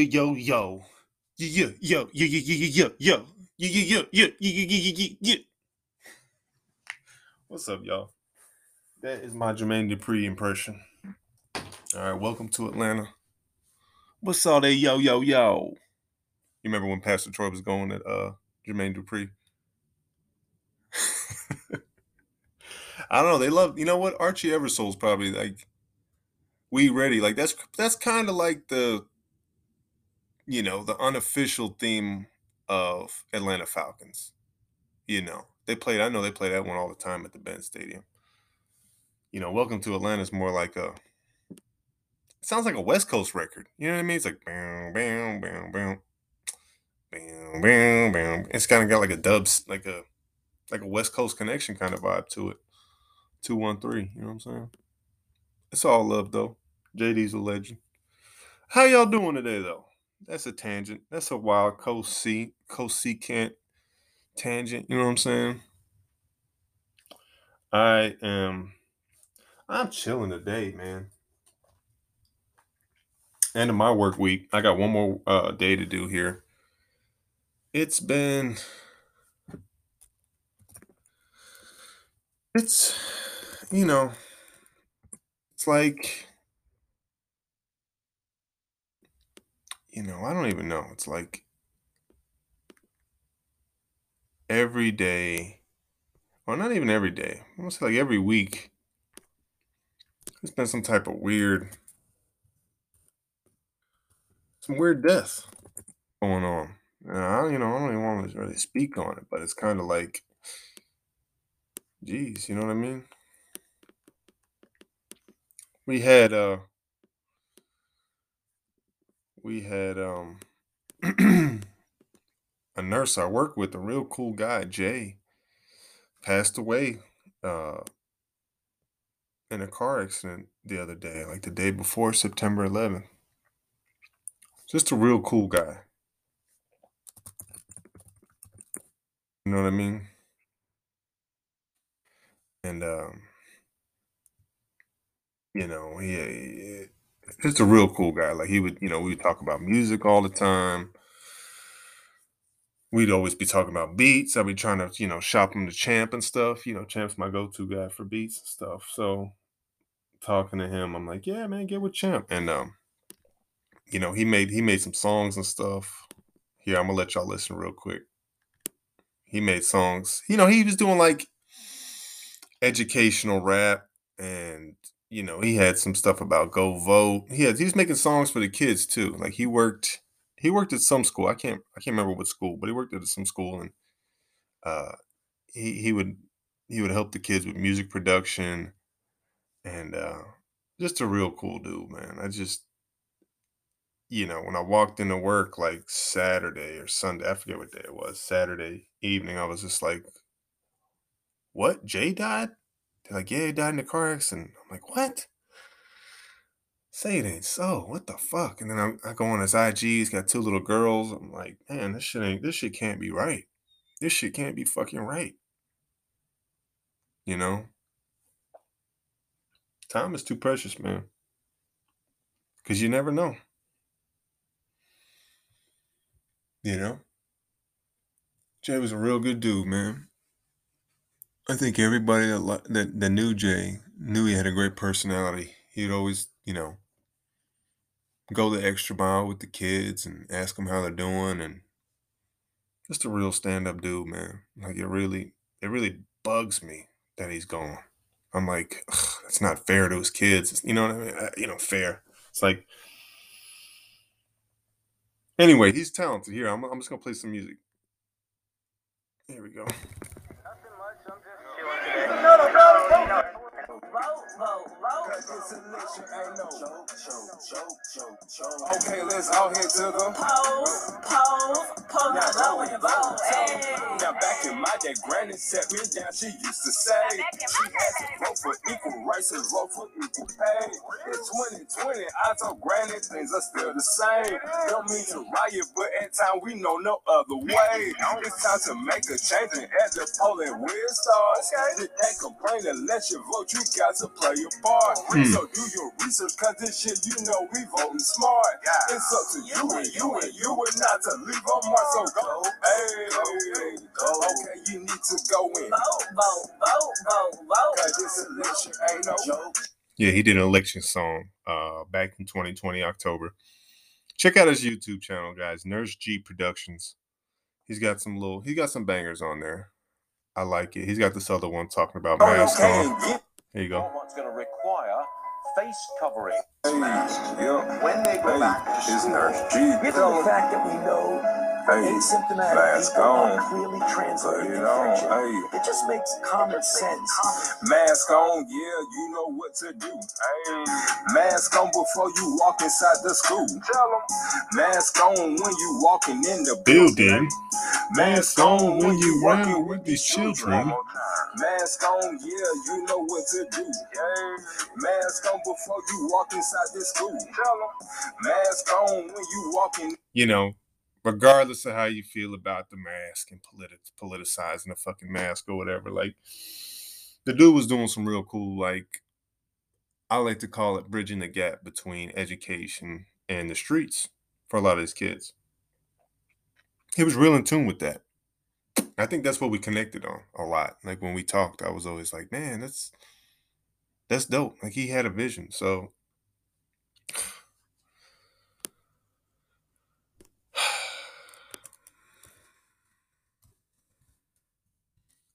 yo, yo, yo, yo, yo. Yo, yo, yo, yo, yo, yo, yo, yo. Yo, yo, yo. What's up, y'all? That is my Jermaine Dupri impression. All right, welcome to Atlanta. What's all that yo, yo, yo? You remember when Pastor Troy was going at uh Jermaine Dupri? I don't know. They love, you know what? Archie Eversole's probably like we ready like that's that's kind of like the you know the unofficial theme of atlanta falcons you know they played i know they play that one all the time at the benz stadium you know welcome to atlanta is more like a sounds like a west coast record you know what i mean it's like bam bam bam bam bam bam bam it's kind of got like a dubs like a like a west coast connection kind of vibe to it 213 you know what i'm saying it's all love though. JD's a legend. How y'all doing today though? That's a tangent. That's a wild co-seat, co-secant tangent. You know what I'm saying? I am I'm chilling today, man. End of my work week. I got one more uh, day to do here. It's been it's you know it's like you know i don't even know. It's like every day well not even every day. I want to say like every week there's been some type of weird some weird death going on. And I, you know i don't even want to really speak on it but it's kind of like geez you know what i mean? We had uh we had um a nurse I work with, a real cool guy, Jay, passed away uh in a car accident the other day, like the day before September 11th. Just a real cool guy. You know what I mean? And um you know, he, he just a real cool guy. Like he would, you know, we would talk about music all the time. We'd always be talking about beats. I'd be trying to, you know, shop him to Champ and stuff. You know, Champ's my go-to guy for beats and stuff. So talking to him, I'm like, yeah, man, get with Champ. And um, you know, he made he made some songs and stuff. Here, I'm gonna let y'all listen real quick. He made songs. You know, he was doing like educational rap and you know, he had some stuff about go vote. He had he was making songs for the kids too. Like he worked he worked at some school. I can't I can't remember what school, but he worked at some school and uh he he would he would help the kids with music production and uh just a real cool dude, man. I just you know, when I walked into work like Saturday or Sunday, I forget what day it was, Saturday evening, I was just like, What? Jay died? They're like, yeah, he died in a car accident. I'm like, what? Say it ain't so. What the fuck? And then I, I go on his IG. He's got two little girls. I'm like, man, this shit ain't. This shit can't be right. This shit can't be fucking right. You know. Time is too precious, man. Cause you never know. You know. Jay was a real good dude, man. I think everybody that, that that knew Jay knew he had a great personality. He'd always, you know, go the extra mile with the kids and ask them how they're doing, and just a real stand-up dude, man. Like it really, it really bugs me that he's gone. I'm like, "Ugh, that's not fair to his kids. You know what I mean? You know, fair. It's like, anyway, he's talented. Here, I'm, I'm just gonna play some music. Here we go. Okay, let's all head to the Pose, pose, pose, now low and vote. Hey. Now back in my day, granny set me down. She used to say she had to vote for equal rights and vote for equal pay. In 2020, I told granny things are still the same. Don't mean to riot, but at time we know no other way. It's time to make a change and at the polling where it starts. You can't complain unless you vote. You got to play your part. So do your research, cause this shit you know we voting smart. It's up to you and you and you and not to leave a mark. So go, hey, hey, okay, you need to go in. Vote, vote, vote, vote, vote. Cause this election ain't no joke. Yeah, he did an election song uh back in 2020 October. Check out his YouTube channel, guys. Nurse G Productions. He's got some little he got some bangers on there. I like it. He's got this other one talking about mask on. Hey, Here you go. Face covering? When they go back to school, given the fact that we know Hey, asymptomatic mask people on. are clearly Put transmitting it on. Hey. it just makes common sense. Mask on, yeah, you know what to do. Hey. Mask on before you walk inside the school. Tell them. Mask on when you walking in the Building. Mask on when you working with these children. Mask on, yeah, you know what to do. Mask on before you walk inside the school. Tell them. Mask on when you walking. You know, regardless of how you feel about the mask and politi- politicizing the fucking mask or whatever, like the dude was doing some real cool, like I like to call it bridging the gap between education and the streets for a lot of his kids. He was real in tune with that. I think that's what we connected on a lot. Like when we talked, I was always like, man, that's that's dope. Like he had a vision. So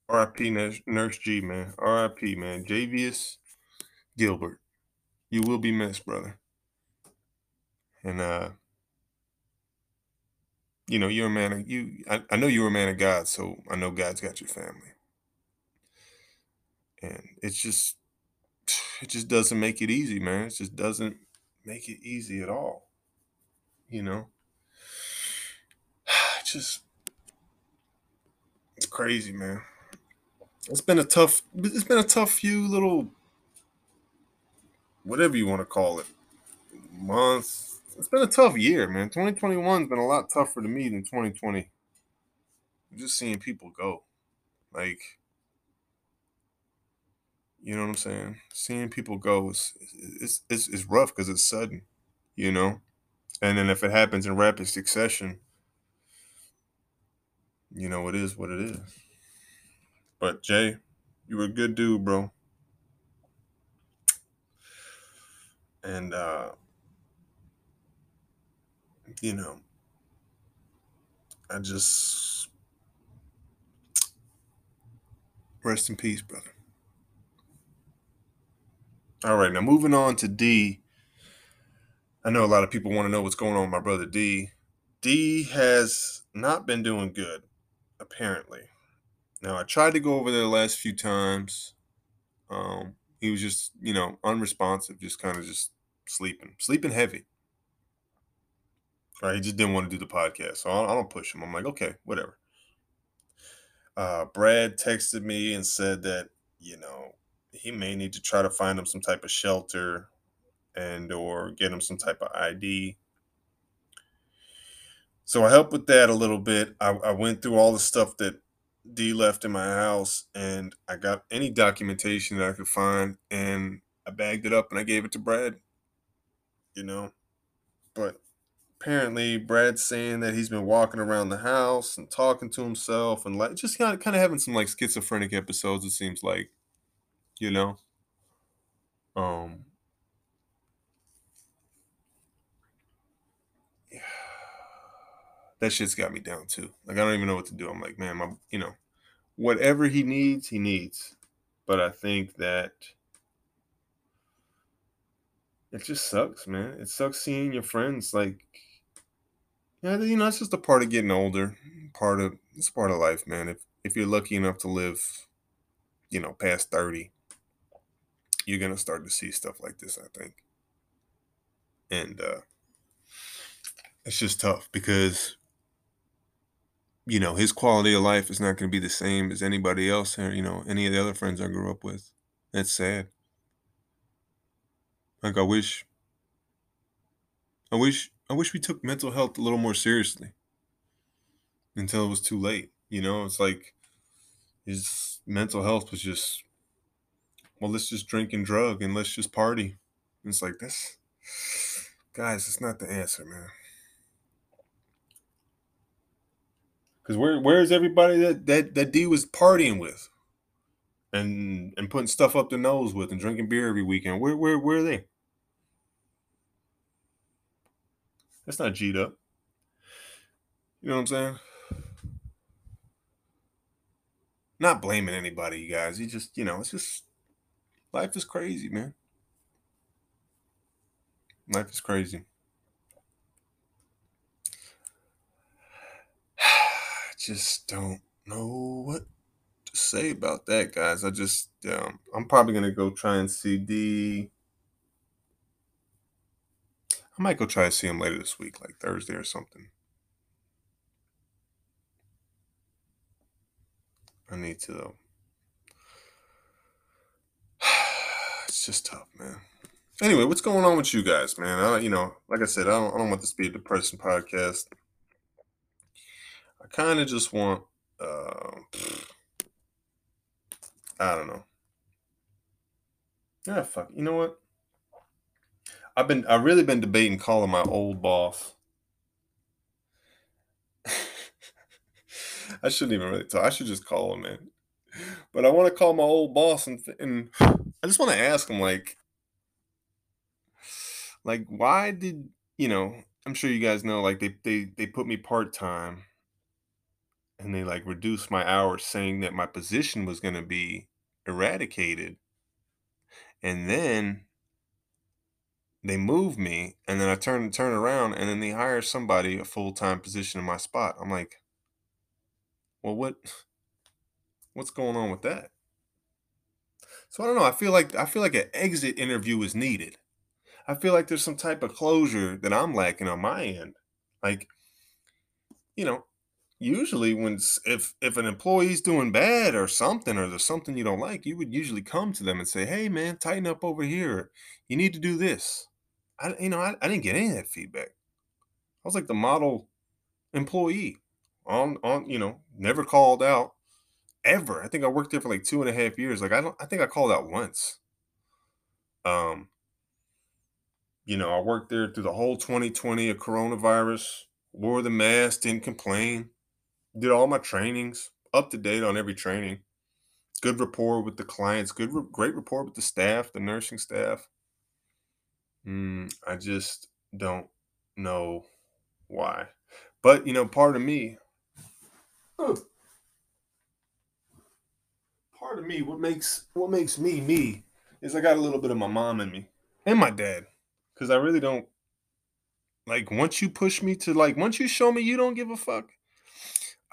RIP Nurse, Nurse G, man. RIP, man. Javius Gilbert. You will be missed, brother. And uh you know, you're a man of you I, I know you're a man of God, so I know God's got your family. And it's just it just doesn't make it easy, man. It just doesn't make it easy at all. You know? Just it's crazy, man. It's been a tough it's been a tough few little whatever you want to call it months. It's been a tough year, man. 2021's been a lot tougher to me than 2020. Just seeing people go. Like you know what I'm saying? Seeing people go is it's it's, it's rough because it's sudden, you know? And then if it happens in rapid succession, you know, it is what it is. But Jay, you were a good dude, bro. And uh you know, I just rest in peace, brother. All right, now moving on to D. I know a lot of people want to know what's going on with my brother D. D has not been doing good, apparently. Now I tried to go over there the last few times. Um, he was just, you know, unresponsive, just kind of just sleeping, sleeping heavy. Right, he just didn't want to do the podcast, so I don't push him. I'm like, okay, whatever. Uh, Brad texted me and said that you know he may need to try to find him some type of shelter and or get him some type of ID. So I helped with that a little bit. I, I went through all the stuff that D left in my house and I got any documentation that I could find and I bagged it up and I gave it to Brad. You know, but apparently Brad's saying that he's been walking around the house and talking to himself and like just kind of kind of having some like schizophrenic episodes. It seems like, you know, um, that shit's got me down too. Like I don't even know what to do. I'm like, man, my you know, whatever he needs, he needs. But I think that it just sucks, man. It sucks seeing your friends like yeah, you know, it's just a part of getting older. Part of it's part of life, man. If if you're lucky enough to live, you know, past 30, you're gonna start to see stuff like this, I think. And uh it's just tough because you know, his quality of life is not gonna be the same as anybody else or, you know, any of the other friends I grew up with. that's sad. Like I wish I wish I wish we took mental health a little more seriously until it was too late. You know, it's like his mental health was just well, let's just drink and drug and let's just party. And it's like this guys, it's not the answer, man. Cause where where's everybody that, that that D was partying with? And and putting stuff up the nose with and drinking beer every weekend. Where where where are they? That's not G'd up. You know what I'm saying? Not blaming anybody, you guys. You just, you know, it's just life is crazy, man. Life is crazy. I just don't know what to say about that, guys. I just, um, I'm probably gonna go try and see D. I might go try to see him later this week, like Thursday or something. I need to though. It's just tough, man. Anyway, what's going on with you guys, man? I, you know, like I said, I don't, I don't want this to be a depressing podcast. I kind of just want, uh, I don't know. Yeah, fuck. You know what? I've been, I've really been debating calling my old boss. I shouldn't even really talk. I should just call him, man. But I want to call my old boss and and I just want to ask him, like, like why did you know? I'm sure you guys know, like they they they put me part time, and they like reduced my hours, saying that my position was going to be eradicated, and then they move me, and then I turn turn around, and then they hire somebody a full time position in my spot. I'm like, well, what what's going on with that? So I don't know. I feel like I feel like an exit interview is needed. I feel like there's some type of closure that I'm lacking on my end. Like, you know, usually when if if an employee's doing bad or something or there's something you don't like, you would usually come to them and say, "Hey, man, tighten up over here. You need to do this." I you know I, I didn't get any of that feedback. I was like the model employee on on you know never called out ever. I think I worked there for like two and a half years. Like I don't I think I called out once. Um, you know, I worked there through the whole 2020 of coronavirus, wore the mask, didn't complain, did all my trainings, up to date on every training. Good rapport with the clients, good great rapport with the staff, the nursing staff. Mm, I just don't know why. But you know, part of me, part of me, what makes what makes me me is I got a little bit of my mom in me and my dad, because I really don't like once you push me to like once you show me you don't give a fuck,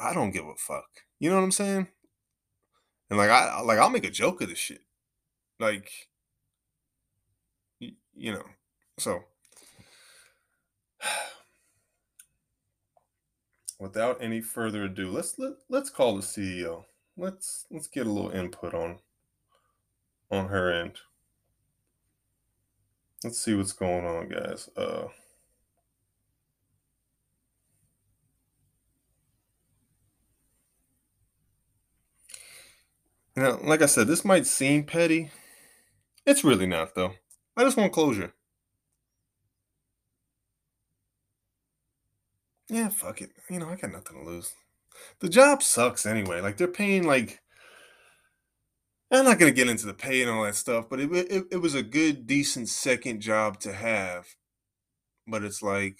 I don't give a fuck. You know what I'm saying? And like I like I'll make a joke of this shit, like y- you know. So without any further ado, let's let, let's call the CEO. Let's let's get a little input on on her end. Let's see what's going on, guys. Uh now, like I said, this might seem petty. It's really not though. I just want closure. Yeah, fuck it. You know, I got nothing to lose. The job sucks anyway. Like they're paying like I'm not gonna get into the pay and all that stuff, but it, it it was a good, decent second job to have. But it's like,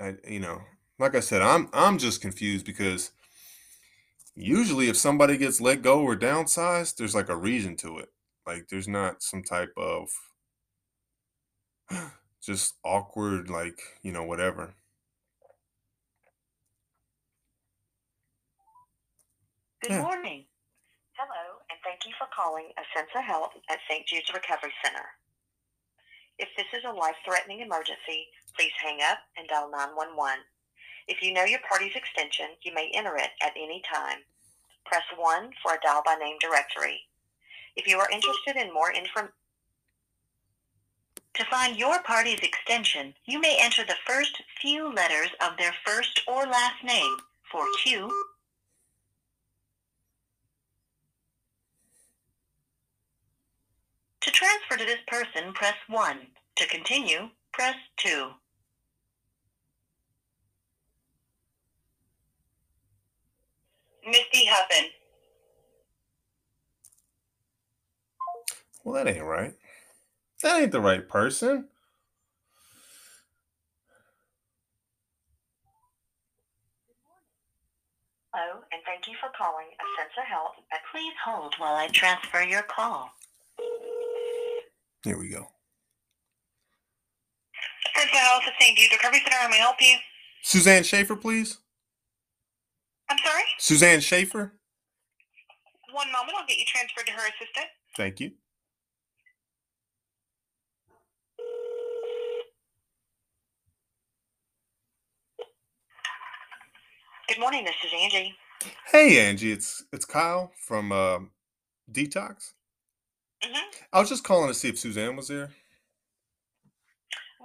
I you know, like I said, I'm I'm just confused because usually if somebody gets let go or downsized, there's like a reason to it. Like there's not some type of just awkward, like you know, whatever. Good Yeah. morning. Hello, and thank you for calling A Sense of Health at St. Jude's Recovery Center. If this is a life-threatening emergency, please hang up and dial 911. If you know your party's extension, you may enter it at any time. Press 1 for a dial by name directory. If you are interested in more information, to find your party's extension, you may enter the first few letters of their first or last name. For Q, To transfer to this person, press 1. To continue, press 2. Misty Well, that ain't right. That ain't the right person. Hello, and thank you for calling Ascensa Health. Please hold while I transfer your call. Here we go. Ascensa Health St. Jude Recovery Center. How may I help you? Suzanne Schaefer, please. I'm sorry? Suzanne Schaefer. One moment. I'll get you transferred to her assistant. Thank you. Good morning. This is Angie. Hey, Angie. It's it's Kyle from uh, Detox. Mm-hmm. I was just calling to see if Suzanne was there.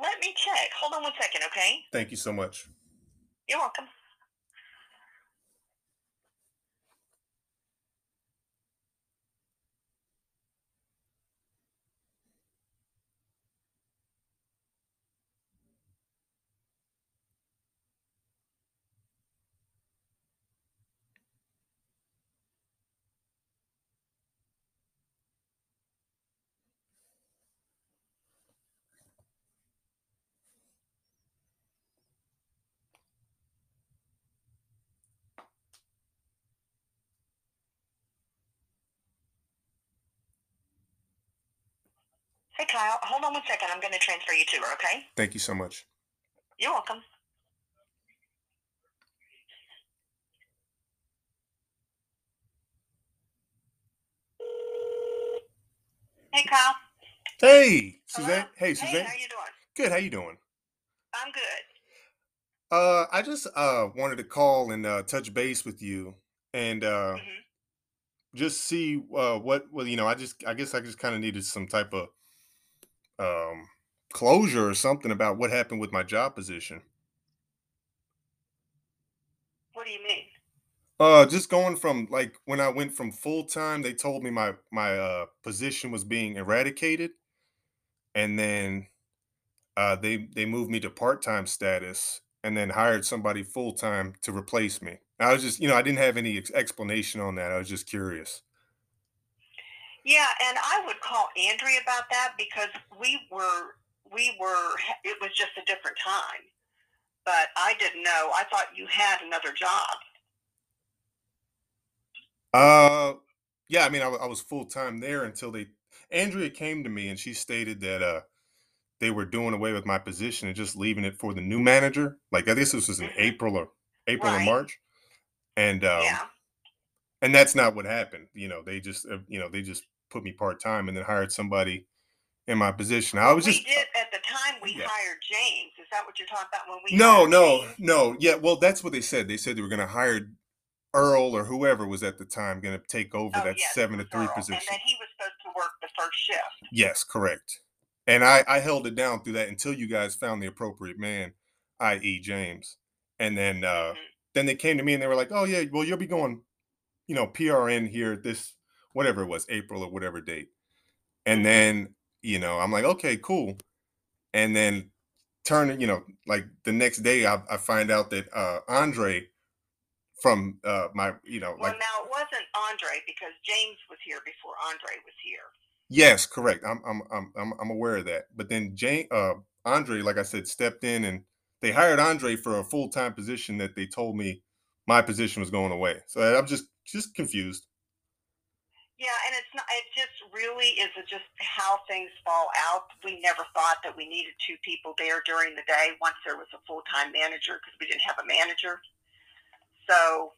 Let me check. Hold on one second, okay? Thank you so much. You're welcome. Hey, Kyle. Hold on one second. I'm going to transfer you to her, okay? Thank you so much. You're welcome. Hey, Kyle. Hey, Hello? Suzanne. Hey, Hey, Suzanne. how you doing? Good. How you doing? I'm good. Uh, I just uh wanted to call and uh, touch base with you and uh, hmm just see uh what well you know I just I guess I just kind of needed some type of um closure or something about what happened with my job position. What do you mean? Uh, just going from like when I went from full time, they told me my my uh position was being eradicated, and then uh they they moved me to part time status, and then hired somebody full time to replace me. I was just you know I didn't have any ex- explanation on that. I was just curious. Yeah, and I would call Andrea about that because we were we were it was just a different time. But I didn't know. I thought you had another job. Uh, yeah, I mean I, I was full time there until they Andrea came to me and she stated that uh they were doing away with my position and just leaving it for the new manager. Like I guess this was in Mhm. April or April or March, and um, yeah. and that's not what happened. You know, they just uh, you know they just put me part time and then hired somebody in my position. I was we just did at the time we yeah. hired James. Is that what you're talking about when we no no James? no yeah well that's what they said. They said they were going to hire Earl or whoever was at the time going to take over Oh that yes, seven to three Earl. position. And then he was supposed to work the first shift. Yes, correct. And I, I held it down through that until you guys found the appropriate man, i.e. James. And then uh Mhm. then they came to me and they were like, Oh yeah, well you'll be going, you know, PRN here this whatever it was, April or whatever date. And Mhm. then, you know, I'm like, okay, cool. And then turn, you know, like the next day I, I find out that uh Andre from uh my, you know, Well, like now it wasn't Andre because James was here before Andre was here. Yes, correct. I'm I'm I'm I'm I'm aware of that. But then Jane uh Andre, like I said, stepped in and they hired Andre for a full-time position that they told me my position was going away. So I'm just just confused. Yeah, and it's not. It just really is just how things fall out. We never thought that we needed two people there during the day once there was a full time manager because we didn't have a manager. So,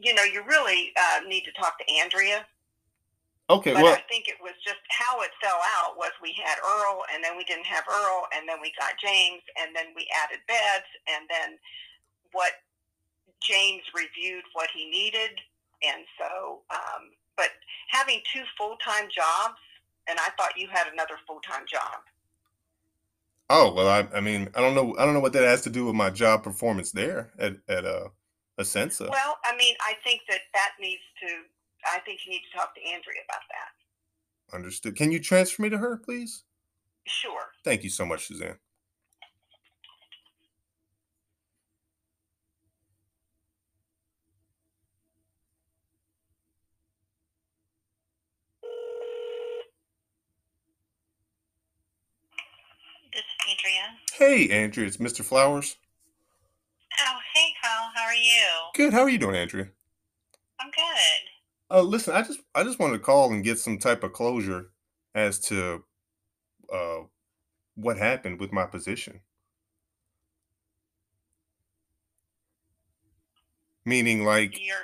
you know, you really uh, need to talk to Andrea Okay, But well, I think it was just how it fell out was we had Earl, and then we didn't have Earl, and then we got James, and then we added beds, and then what James reviewed what he needed, and so. Um, but having two full time jobs, and I thought you had another full time job. oh well, I, I mean, I don't know, I don't know what that has to do with my job performance there at at uh, Ascensa. Well, I mean, I think that that needs to. I think you need to talk to Andrea about that. Understood. Can you transfer me to her, please? Sure. Thank you so much, Suzanne. Andrea. Hey, Andrea, it's Mr. Flowers. Oh, hey, Kyle. How are you? Good. How are you doing, Andrea? I'm good. Uh, listen, I just I just wanted to call and get some type of closure as to uh what happened with my position. Meaning like You're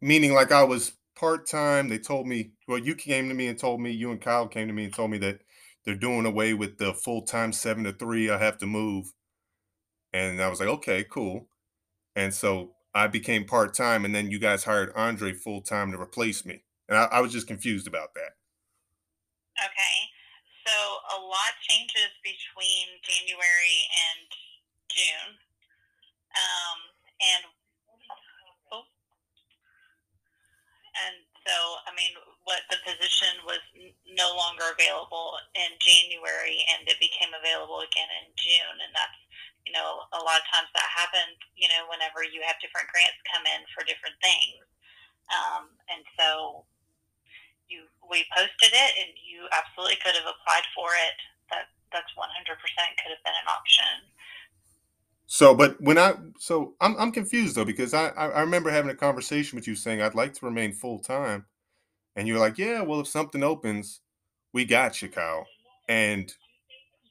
meaning like I was part time. They told me, well, you came to me and told me, you and Kyle came to me and told me that they're doing away with the full time seven to three. I have to move. And I was like, okay, cool. And so I became part time, and then you guys hired Andre full time to replace me. And I, I was just confused about that. Okay. So a lot changes between January and June. Um, and oh, and so I mean, what the position was no longer available in January, and it became available again in June, and that's you know a lot of times that happens. You know, whenever you have different grants come in for different things, um, and so you we posted it and you absolutely could have applied for it. That that's 100% could have been an option. So, but when I so I'm I'm confused though because I I I remember having a conversation with you saying I'd like to remain full time, and you're like, yeah, well, if something opens, we got you, Kyle. And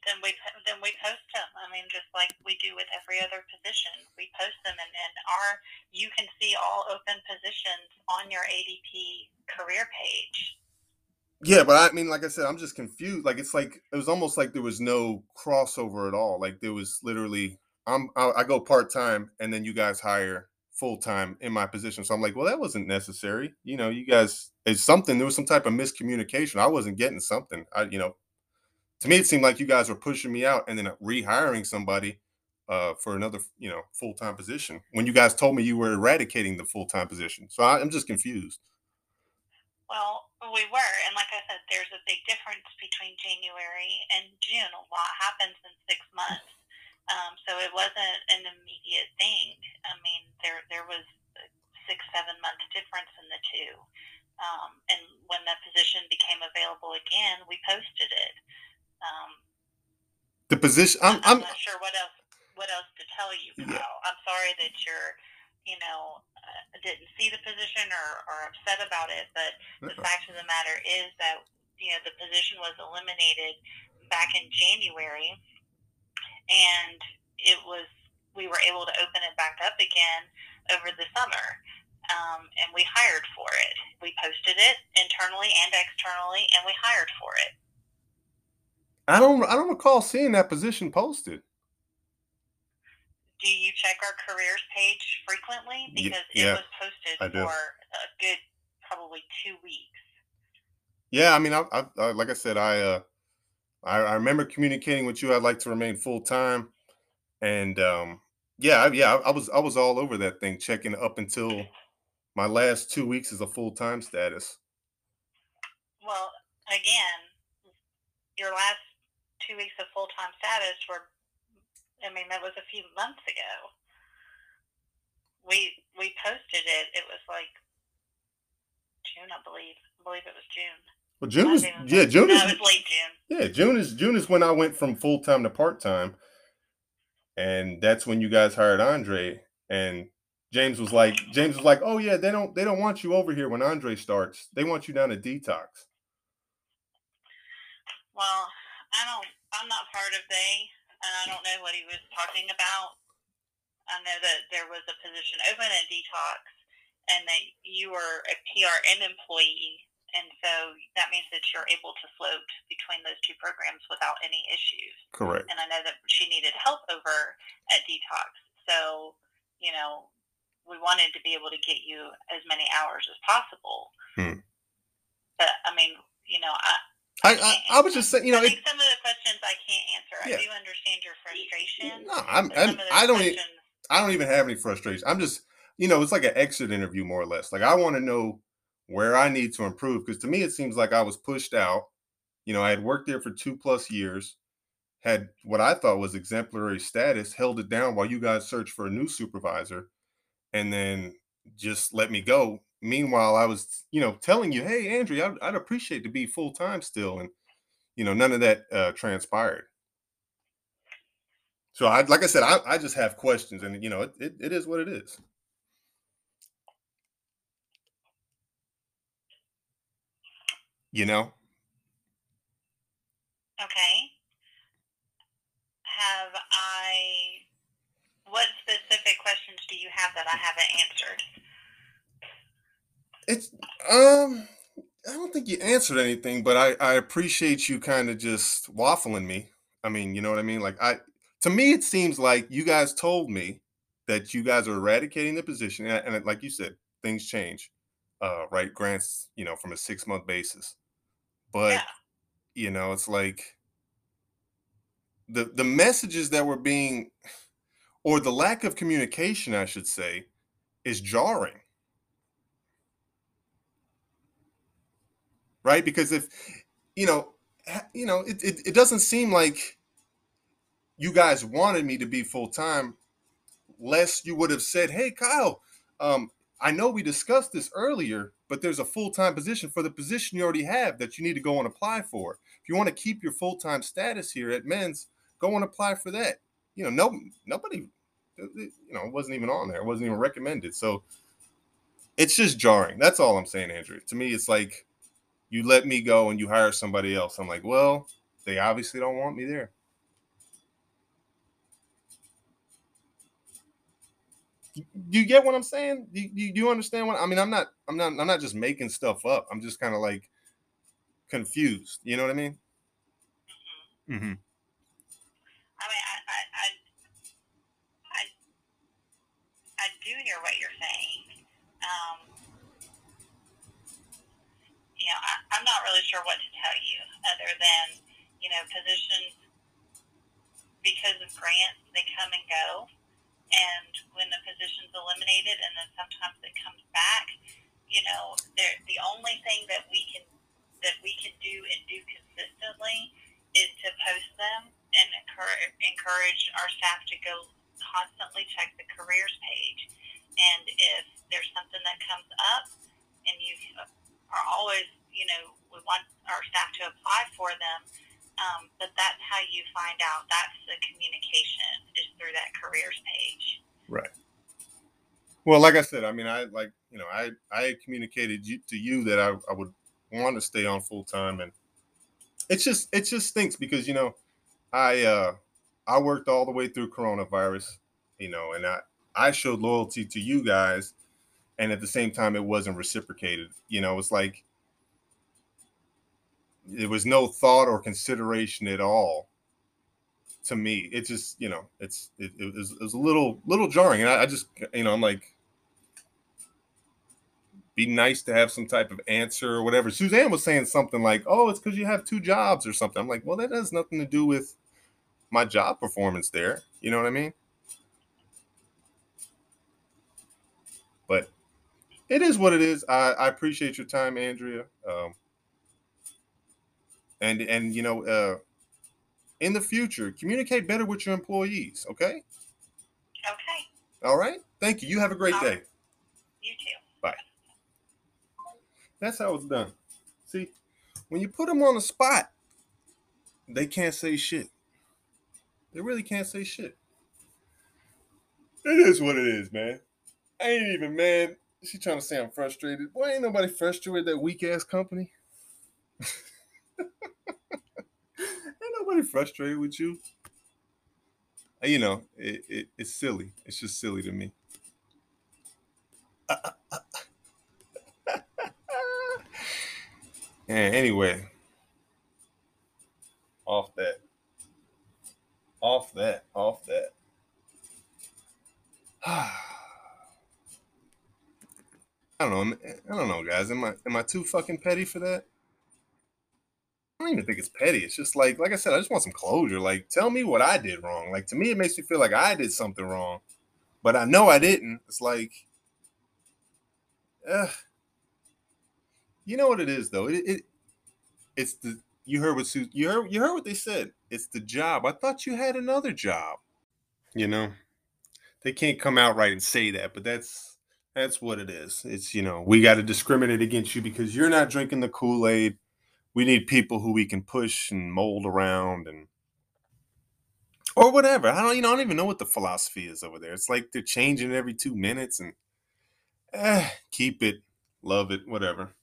then we then we post them i mean just like we do with every other position we post them and, and our you can see all open positions on your adp career page Yeah, but I mean, like I said, I'm just confused. Like it's like it was almost like there was no crossover at all. Like there was literally, I'm I, I go part time, and then you guys hire full time in my position. So I'm like, well, that wasn't necessary. You know, you guys, it's something. There was some type of miscommunication. I wasn't getting something. I, you know, to me, it seemed like you guys were pushing me out and then rehiring somebody uh, for another, you know, full time position. When you guys told me you were eradicating the full time position, so I, I'm just confused. Well, we were, and like I said, there's a big difference between January and June. A lot happens in six months, um, so it wasn't an immediate thing. I mean, there there was a six seven months difference in the two, um, and when that position became available again, we posted it. Um, The position, I'm, I'm, I'm, not sure what else what else to tell you. Yeah. I'm sorry that you're, you know, uh, didn't see the position or, or upset about it, but the Uh-uh. fact of the matter is that you know the position was eliminated back in January, and it was we were able to open it back up again over the summer. Um, and we hired for it. We posted it internally and externally, and we hired for it. I don't, I don't recall seeing that position posted. do you check our careers page frequently? Because yeah, it was posted for a good probably two weeks. Yeah, I mean, I, I, I like I said, I, uh, I, I remember communicating with you. I'd like to remain full time, and um, yeah, I, yeah, I, I was, I was all over that thing, checking up until my last two weeks as a full time status. Well, again, your last two weeks of full time status were, I mean, that was a few months ago. We we posted it. It was like June, I believe. I believe it was June. Well, June is, yeah, June no, is, late June. yeah, June is, June is when I went from full time to part time, and that's when you guys hired Andre. And James was like, James was like, oh yeah, they don't, they don't want you over here when Andre starts. They want you down at detox. Well, I don't. I'm not part of they, and I don't know what he was talking about. I know that there was a position open at Detox, and that you were a PRN employee, And so that means that you're able to float between those two programs without any issues. Correct. And I know that she needed help over at Detox. So, you know, we wanted to be able to get you as many hours as possible. Hmm. But I mean, you know, I, I, I, I was just saying, you know, I it, some of the questions I can't answer. Yeah. I do understand your frustration. no, I'm, I'm I don't questions, I don't even have any frustration. I'm just, you know, it's like an exit interview more or less. Like I want to know where I need to improve because to me it seems like I was pushed out. You know, I had worked there for two plus years, had what I thought was exemplary status, held it down while you guys searched for a new supervisor, and then just let me go. Meanwhile, I was, you know, telling you, hey, Andrea, I'd, I'd appreciate to be full time still, and you know, none of that uh, transpired. So I, like I said, I, I just have questions, and you know, it, it, it is what it is. You know, okay. Have I? What specific questions do you have that I haven't answered? it's um, I don't think you answered anything, but I I appreciate you kind of just waffling me. I mean, you know what I mean? Like I, to me, it seems like you guys told me that you guys are eradicating the position, and, and like you said, things change. Uh, right, grants, you know, from a six month basis, but yeah. you know, it's like the the messages that were being, or the lack of communication, I should say, is jarring. Right, because if you know, you know, it, it, it doesn't seem like you guys wanted me to be full time, lest you would have said, "Hey, Kyle, um, I know we discussed this earlier, but there's a full time position for the position you already have that you need to go and apply for. If you want to keep your full time status here at Men's, go and apply for that." You know, no, nobody, you know, it wasn't even on there. It wasn't even recommended. So it's just jarring. That's all I'm saying, Andrea. To me, it's like you let me go and you hire somebody else. I'm like, well, they obviously don't want me there. You- You get what I'm saying? Do you, do you understand what I mean? I'm not, I'm not, I'm not just making stuff up. I'm just kind of like confused. You know what I mean? Mm-hmm. I mean, I, I, I, I, I do hear what you're saying. Um, you know, I, I'm not really sure what to tell you other than, you know, positions because of grants, they come and go. And when the position's eliminated and then sometimes it comes back, you know, the only thing that we can that we can do and do consistently is to post them and encourage, encourage our staff to go constantly check the careers page. And if there's something that comes up and you are always, you know, we want our staff to apply for them, um, but that's how you find out. That's the communication is through that careers page. Right. Well, like I said, I mean, I like you know, I I communicated to you that I, I would want to stay on full time, and it's just it just stinks because you know, I uh I worked all the way through coronavirus, you know, and I I showed loyalty to you guys, and at the same time, it wasn't reciprocated. You know, it's like there was no thought or consideration at all to me. It just you know it's it, it, was, it was a little little jarring. And I, I just you know i'm like be nice to have some type of answer or whatever. Suzanne was saying something like oh it's because you have two jobs or something. I'm like well that has nothing to do with my job performance there. You know what i mean? But it is what it is. I, I appreciate your time andrea. Um, and and you know uh in the future communicate better with your employees okay? Okay, all right? Thank you. You have a great day. You too. Bye. That's how it's done. See when you put them on the spot they can't say shit. They really can't say shit. It is what it is man. I ain't even mad she trying to say i'm frustrated. Boy ain't nobody frustrated with that weak ass company Ain't nobody frustrated with you. You know, it, it, it's silly. It's just silly to me. And anyway, off that. Off that. Off that. I don't know. I don't know, guys. Am I am I too fucking petty for that? I don't even think it's petty. It's just like, like I said, I just want some closure. Like, tell me what I did wrong. Like to me, it makes me feel like I did something wrong, but I know I didn't. It's like, uh, you know what it is though. It, it it's the you heard what you heard you heard what they said. It's the job. I thought you had another job. You know, they can't come out right and say that, but that's that's what it is. It's you know we got to discriminate against you because you're not drinking the Kool Aid. We need people who we can push and mold around and or whatever. I don't you know I don't even know what the philosophy is over there. It's like they're changing every two minutes and eh, keep it, love it, whatever.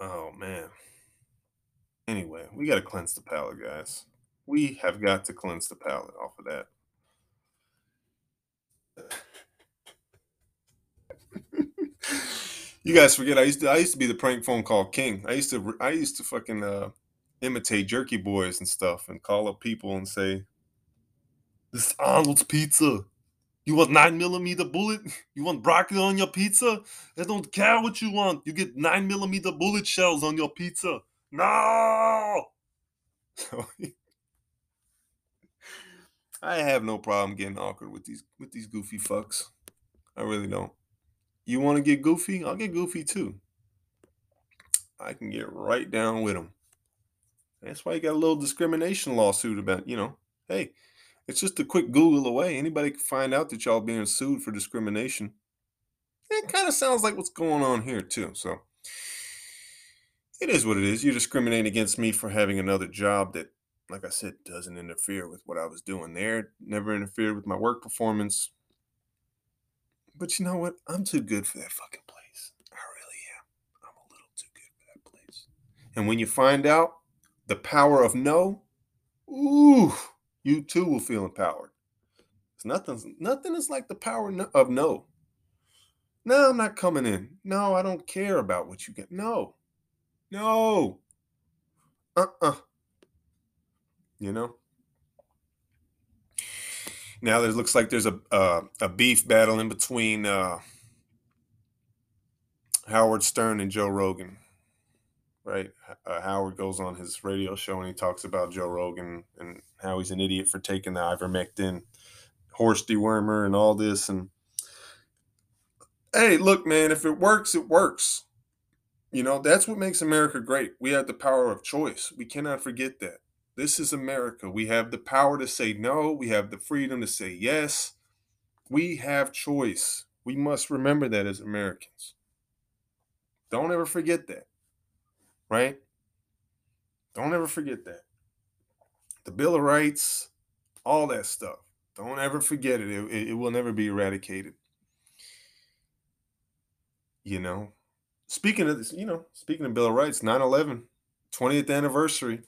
Oh man. Anyway, we got to cleanse the palate, guys. We have got to cleanse the palate off of that. You guys forget I used to I used to be the prank phone call king. I used to I used to fucking uh imitate jerky boys and stuff and call up people and say, This is Arnold's pizza. You want nine millimeter bullet? You want broccoli on your pizza? I don't care what you want. You get nine millimeter bullet shells on your pizza. No. I have no problem getting awkward with these with these goofy fucks. I really don't. You want to get goofy? I'll get goofy too. I can get right down with them. That's why you got a little discrimination lawsuit about, you know, hey, it's just a quick Google away. Anybody can find out that y'all being sued for discrimination. It kind of sounds like what's going on here too. So it is what it is. You're discriminating against me for having another job that, like I said, doesn't interfere with what I was doing there. Never interfered with my work performance. But you know what? I'm too good for that fucking place. I really am. I'm a little too good for that place. And when you find out the power of no, ooh, you too will feel empowered. It's nothing. Nothing is like the power of no. No, I'm not coming in. No, I don't care about what you get. No, no. Uh-uh. You know. Now there looks like there's a uh, a beef battle in between uh, Howard Stern and Joe Rogan. Right, uh, Howard goes on his radio show and he talks about Joe Rogan and how he's an idiot for taking the ivermectin, horse dewormer, and all this. And hey, look, man, if it works, it works. You know, that's what makes America great. We have the power of choice. We cannot forget that. This is America. We have the power to say no. We have the freedom to say yes. We have choice. We must remember that as Americans. Don't ever forget that. Right? Don't ever forget that. The Bill of Rights, all that stuff. Don't ever forget it. It, it- will never be eradicated. You know, speaking of this, you know, speaking of Bill of Rights, 9 11, 20th anniversary.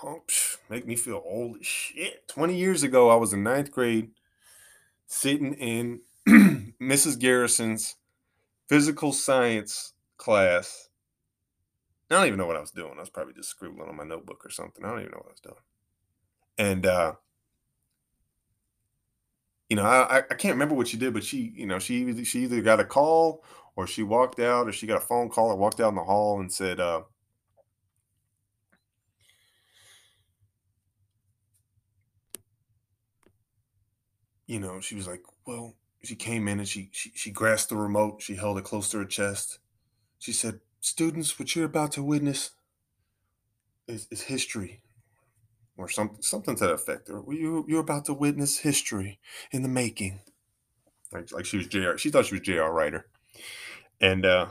Psh, make me feel old as shit. 20 years ago, I was in ninth grade sitting in Mrs. Garrison's physical science class. I don't even know what I was doing. I was probably just scribbling on my notebook or something. I don't even know what I was doing. And uh, you know, I, I can't remember what she did, but she, you know, she she either got a call or she walked out or she got a phone call or walked out in the hall and said, uh, you know, she was like, well, she came in and she she she grasped the remote, she held it close to her chest. She said, "Students, what you're about to witness is, is history." Or something, something to that effect. Or you, you're about to witness history in the making. Like, like she was Jr. She thought she was Jr. Writer, and uh,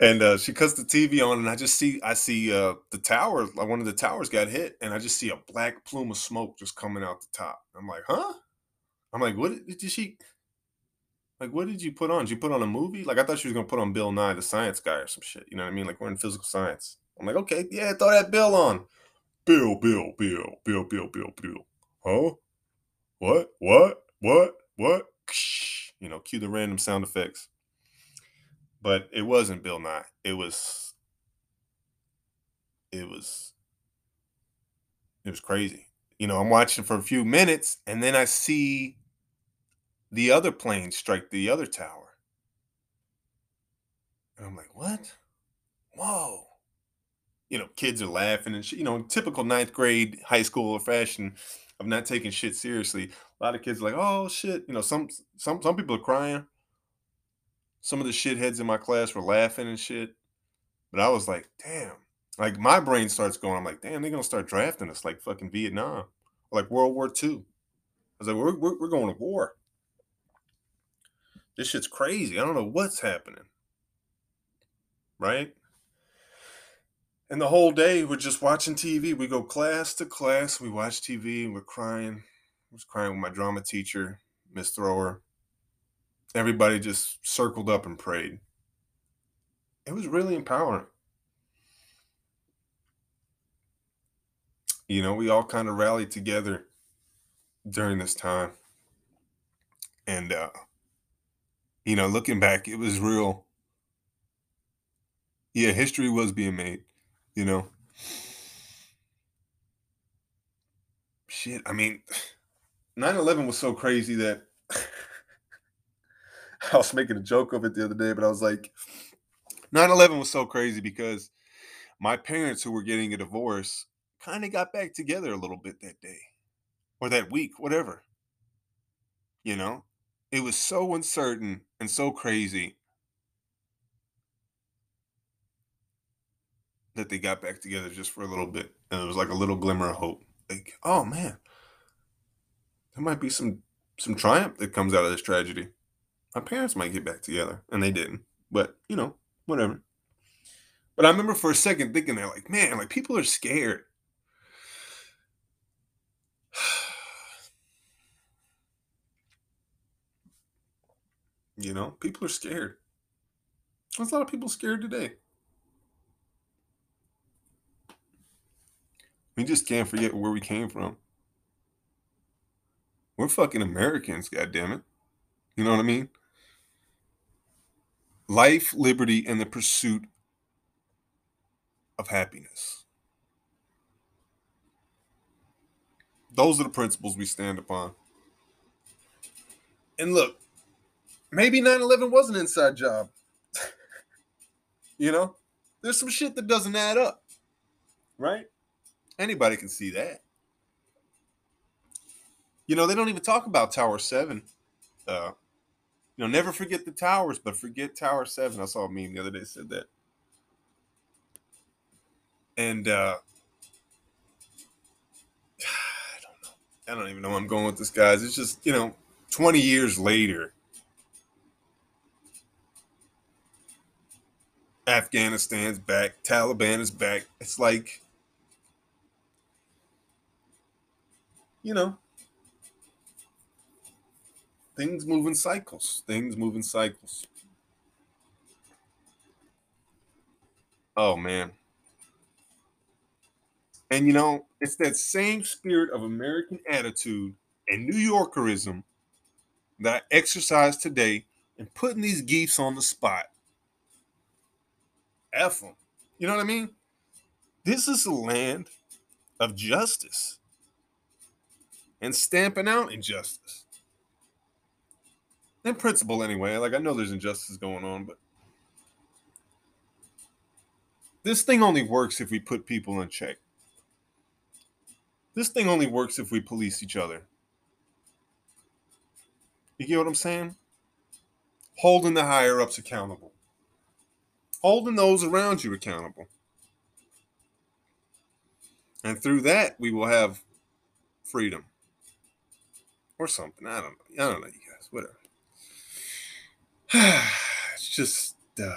and uh, she cuts the TV on, and I just see I see uh, the tower, like one of the towers got hit, and I just see a black plume of smoke just coming out the top. I'm like, huh? I'm like, what did, did she? Like, what did you put on? Did you put on a movie? Like, I thought she was gonna put on Bill Nye, the Science Guy, or some shit. You know what I mean? Like, we're in physical science. I'm like, okay, yeah, throw that Bill on. Bill, Bill, Bill, Bill, Bill, Bill, Bill. Huh? what, what, what, what? You know, cue the random sound effects. But it wasn't Bill Nye. It was, it was, it was crazy. You know, I'm watching for a few minutes and then I see the other plane strike the other tower. And I'm like, what? Whoa. You know, kids are laughing and shit. You know, typical ninth grade high school fashion of not taking shit seriously. A lot of kids are like, oh shit. You know, some some some people are crying. Some of the shitheads in my class were laughing and shit. But I was like, damn. Like my brain starts going, I'm like, damn, they're gonna start drafting us like fucking Vietnam, or like World War II. I was like, we're, we're, we're going to war. This shit's crazy. I don't know what's happening. Right? And the whole day we're just watching TV. We go class to class, we watch TV, and we're crying. I was crying with my drama teacher, Miss Thrower. Everybody just circled up and prayed. It was really empowering. You know, we all kind of rallied together during this time. And uh you know, looking back, it was real. Yeah, history was being made, you know. Shit, I mean, 9 11 was so crazy that I was making a joke of it the other day, but I was like, 9 11 was so crazy because my parents, who were getting a divorce, kind of got back together a little bit that day or that week, whatever. You know, it was so uncertain and so crazy that they got back together just for a little bit. And it was like a little glimmer of hope. Like, oh man, there might be some some triumph that comes out of this tragedy. My parents might get back together, and they didn't. But you know, whatever. But I remember for a second thinking that, like, man, like people are scared. You know, people are scared. There's a lot of people scared today. We just can't forget where we came from. We're fucking Americans, goddammit. You know what I mean? Life, liberty, and the pursuit of happiness. Those are the principles we stand upon. And look, maybe 9-11 was an inside job you know there's some shit that doesn't add up right anybody can see that you know they don't even talk about tower 7 uh you know never forget the towers but forget tower 7 i saw a meme the other day said that. And uh i don't know. I don't even know where i'm going with this guys. It's just you know 20 years later Afghanistan's back, Taliban is back. It's like, you know, things move in cycles. Things move in cycles. Oh, man. And, you know, it's that same spirit of American attitude and New Yorkerism that I exercise today in putting these geefs on the spot F them. You know what I mean? This is a land of justice and stamping out injustice. In principle, anyway. Like, I know there's injustice going on, but this thing only works if we put people in check. This thing only works if we police each other. You get what I'm saying? Holding the higher ups accountable holding those around you accountable. And through that, we will have freedom or something. I don't know. I don't know, you guys. Whatever. it's just, uh,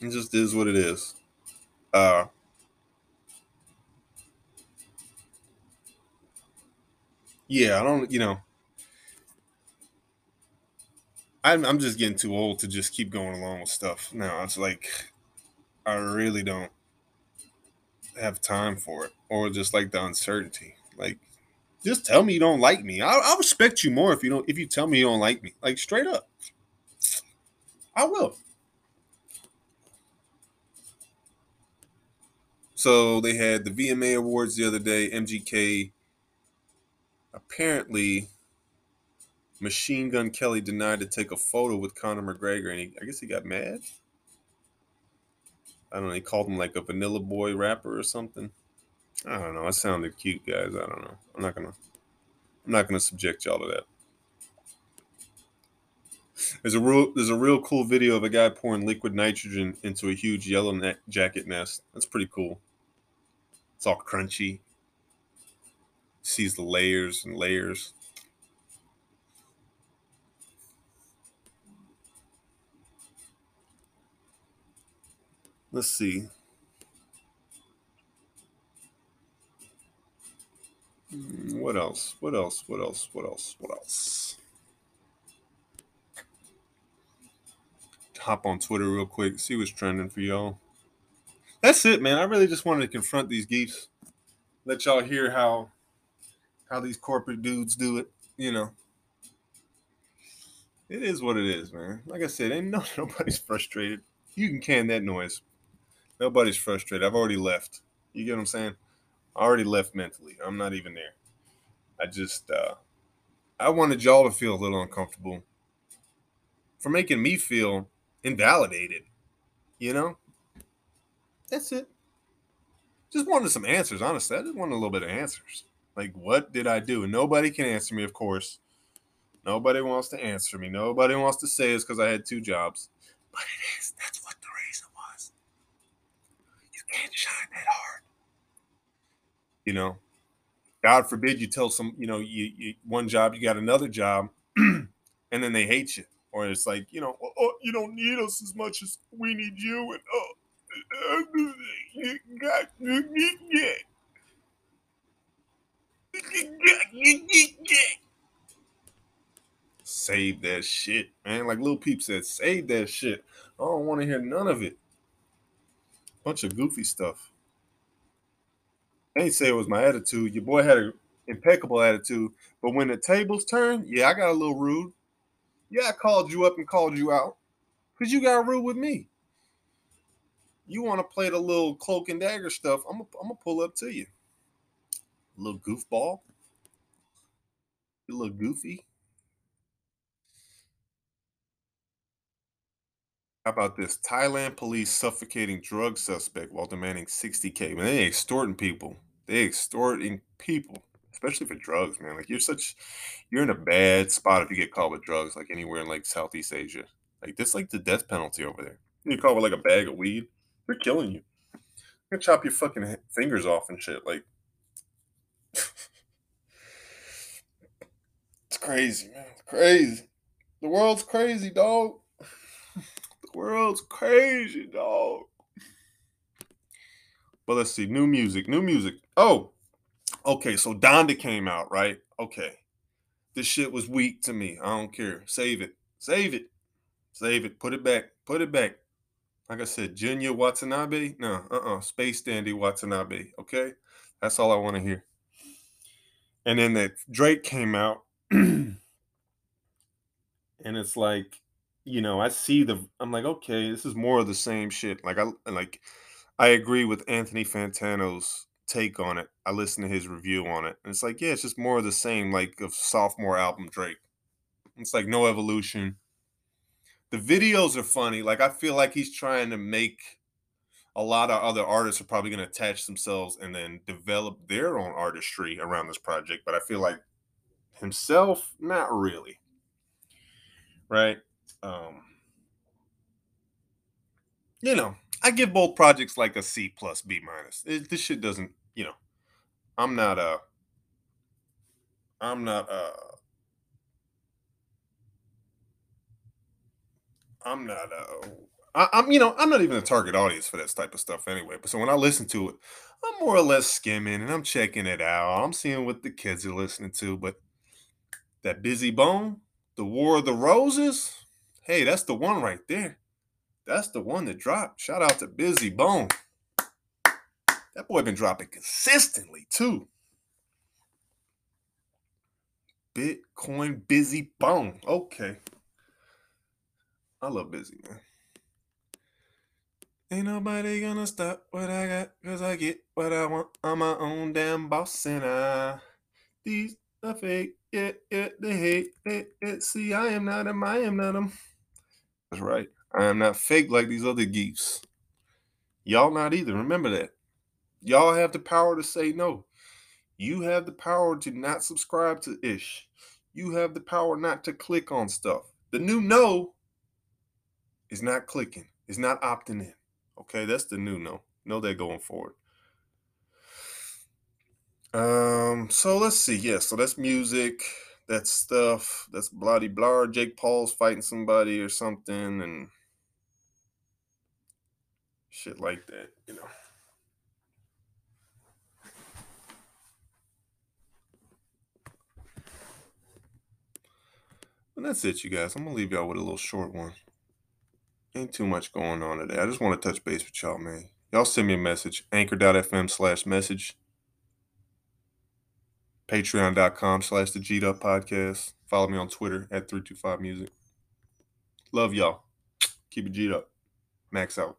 it just is what it is. Uh, yeah, I don't, you know, I'm, I'm just getting too old to just keep going along with stuff now. It's like I really don't have time for it, or just like the uncertainty. Like, just tell me you don't like me. I'll, I'll respect you more if you don't. If you tell me you don't like me, like straight up, I will. So they had the VMA awards the other day. MGK apparently Machine Gun Kelly denied to take a photo with Conor McGregor, and he, I guess he got mad. I don't know. He called him like a vanilla boy rapper or something. I don't know. It sounded cute, guys. I don't know. I'm not gonna. I'm not gonna subject y'all to that. There's a real there's a real cool video of a guy pouring liquid nitrogen into a huge yellow ne- jacket nest. That's pretty cool. It's all crunchy. Sees the layers and layers. Let's see. Mm, what else? What else? What else? What else? What else? Hop on Twitter real quick, see what's trending for y'all. That's it, man. I really just wanted to confront these geeks, let y'all hear how how these corporate dudes do it. You know, it is what it is, man. Like I said, ain't no nobody's frustrated. You can can that noise. Nobody's frustrated. I've already left. You get what I'm saying? I already left mentally. I'm not even there. I just uh I wanted y'all to feel a little uncomfortable for making me feel invalidated. You know? That's it. Just wanted some answers, honestly. I just wanted a little bit of answers. Like, what did I do? And nobody can answer me, of course. Nobody wants to answer me. Nobody wants to say it's because I had two jobs. But it is. That's what the reason was. You can't shine that hard. You know, God forbid you tell some, you know, you, you one job, you got another job, and then they hate you. Or it's like, you know, oh, oh, you don't need us as much as we need you. And oh, Save that shit, man. Like Lil Peep said, save that shit. I don't want to hear none of it. Bunch of goofy stuff. I ain't say it was my attitude. Your boy had an impeccable attitude, but when the tables turned, yeah, I got a little rude. Yeah, I called you up and called you out because you got rude with me. You want to play the little cloak and dagger stuff? I'm gonna pull up to you. little goofball. You little goofy. How about this? Thailand police suffocating drug suspect while demanding 60k. Man, they extorting people. They extorting people, especially for drugs, man. Like you're such, you're in a bad spot if you get caught with drugs, like anywhere in like Southeast Asia. Like this, like the death penalty over there. You get caught with like a bag of weed, they're killing you. They're gonna chop your fucking fingers off and shit. Like, it's crazy, man. It's crazy. The world's crazy, dog. The world's crazy, dog. But let's see, new music, new music. Oh, okay. So Donda came out, right? Okay. This shit was weak to me. I don't care. Save it. Save it. Save it. Put it back. Put it back. Like I said, Junior Watanabe. No, uh-uh. Space Dandy Watanabe. Okay. That's all I want to hear. And then that Drake came out. and it's like, you know, I see the I'm like, okay, this is more of the same shit. Like I like I agree with Anthony Fantano's take on it. I listened to his review on it. And it's like, yeah, it's just more of the same, like of sophomore album Drake. It's like no evolution. The videos are funny. Like I feel like he's trying to make a lot of other artists are probably going to attach themselves and then develop their own artistry around this project. But I feel like himself, not really. Right? Um, you know, I give both projects like a C plus B minus. It- This shit doesn't, you know, I'm not a, I'm not a, I'm not a, I, I'm, you know, I'm not even a target audience for that type of stuff anyway. But so when I listen to it, I'm more or less skimming and I'm checking it out. I'm seeing what the kids are listening to. But that Bizzy Bone, the War of the Roses, hey, that's the one right there. That's the one that dropped. Shout out to Bizzy Bone. That boy been dropping consistently too. Bitcoin Bizzy Bone. Okay. I love busy, man. Ain't nobody gonna stop what I got, cause I get what I want. I'm my own damn boss, and I. These are fake, yeah, yeah, they hate it, it. See, I am not them, I am not them. That's right. I am not fake like these other geeks. Y'all not either. Remember that. Y'all have the power to say no. You have the power to not subscribe to ish. You have the power not to click on stuff. The new no is not clicking, is not opting in. Okay, that's the new no. Know that going forward. Um, so let's see. Yeah, so that's music, that's stuff, that's bloody blah. Jake Paul's fighting somebody or something, and shit like that, you know. And that's it, you guys. I'm gonna leave y'all with a little short one. Ain't too much going on today. I just want to touch base with y'all, man. Y'all send me a message. Anchor.fm slash message. Patreon.com slash the G'd Podcast. Follow me on Twitter at 325 Music. Love y'all. Keep it G'd up. Max out.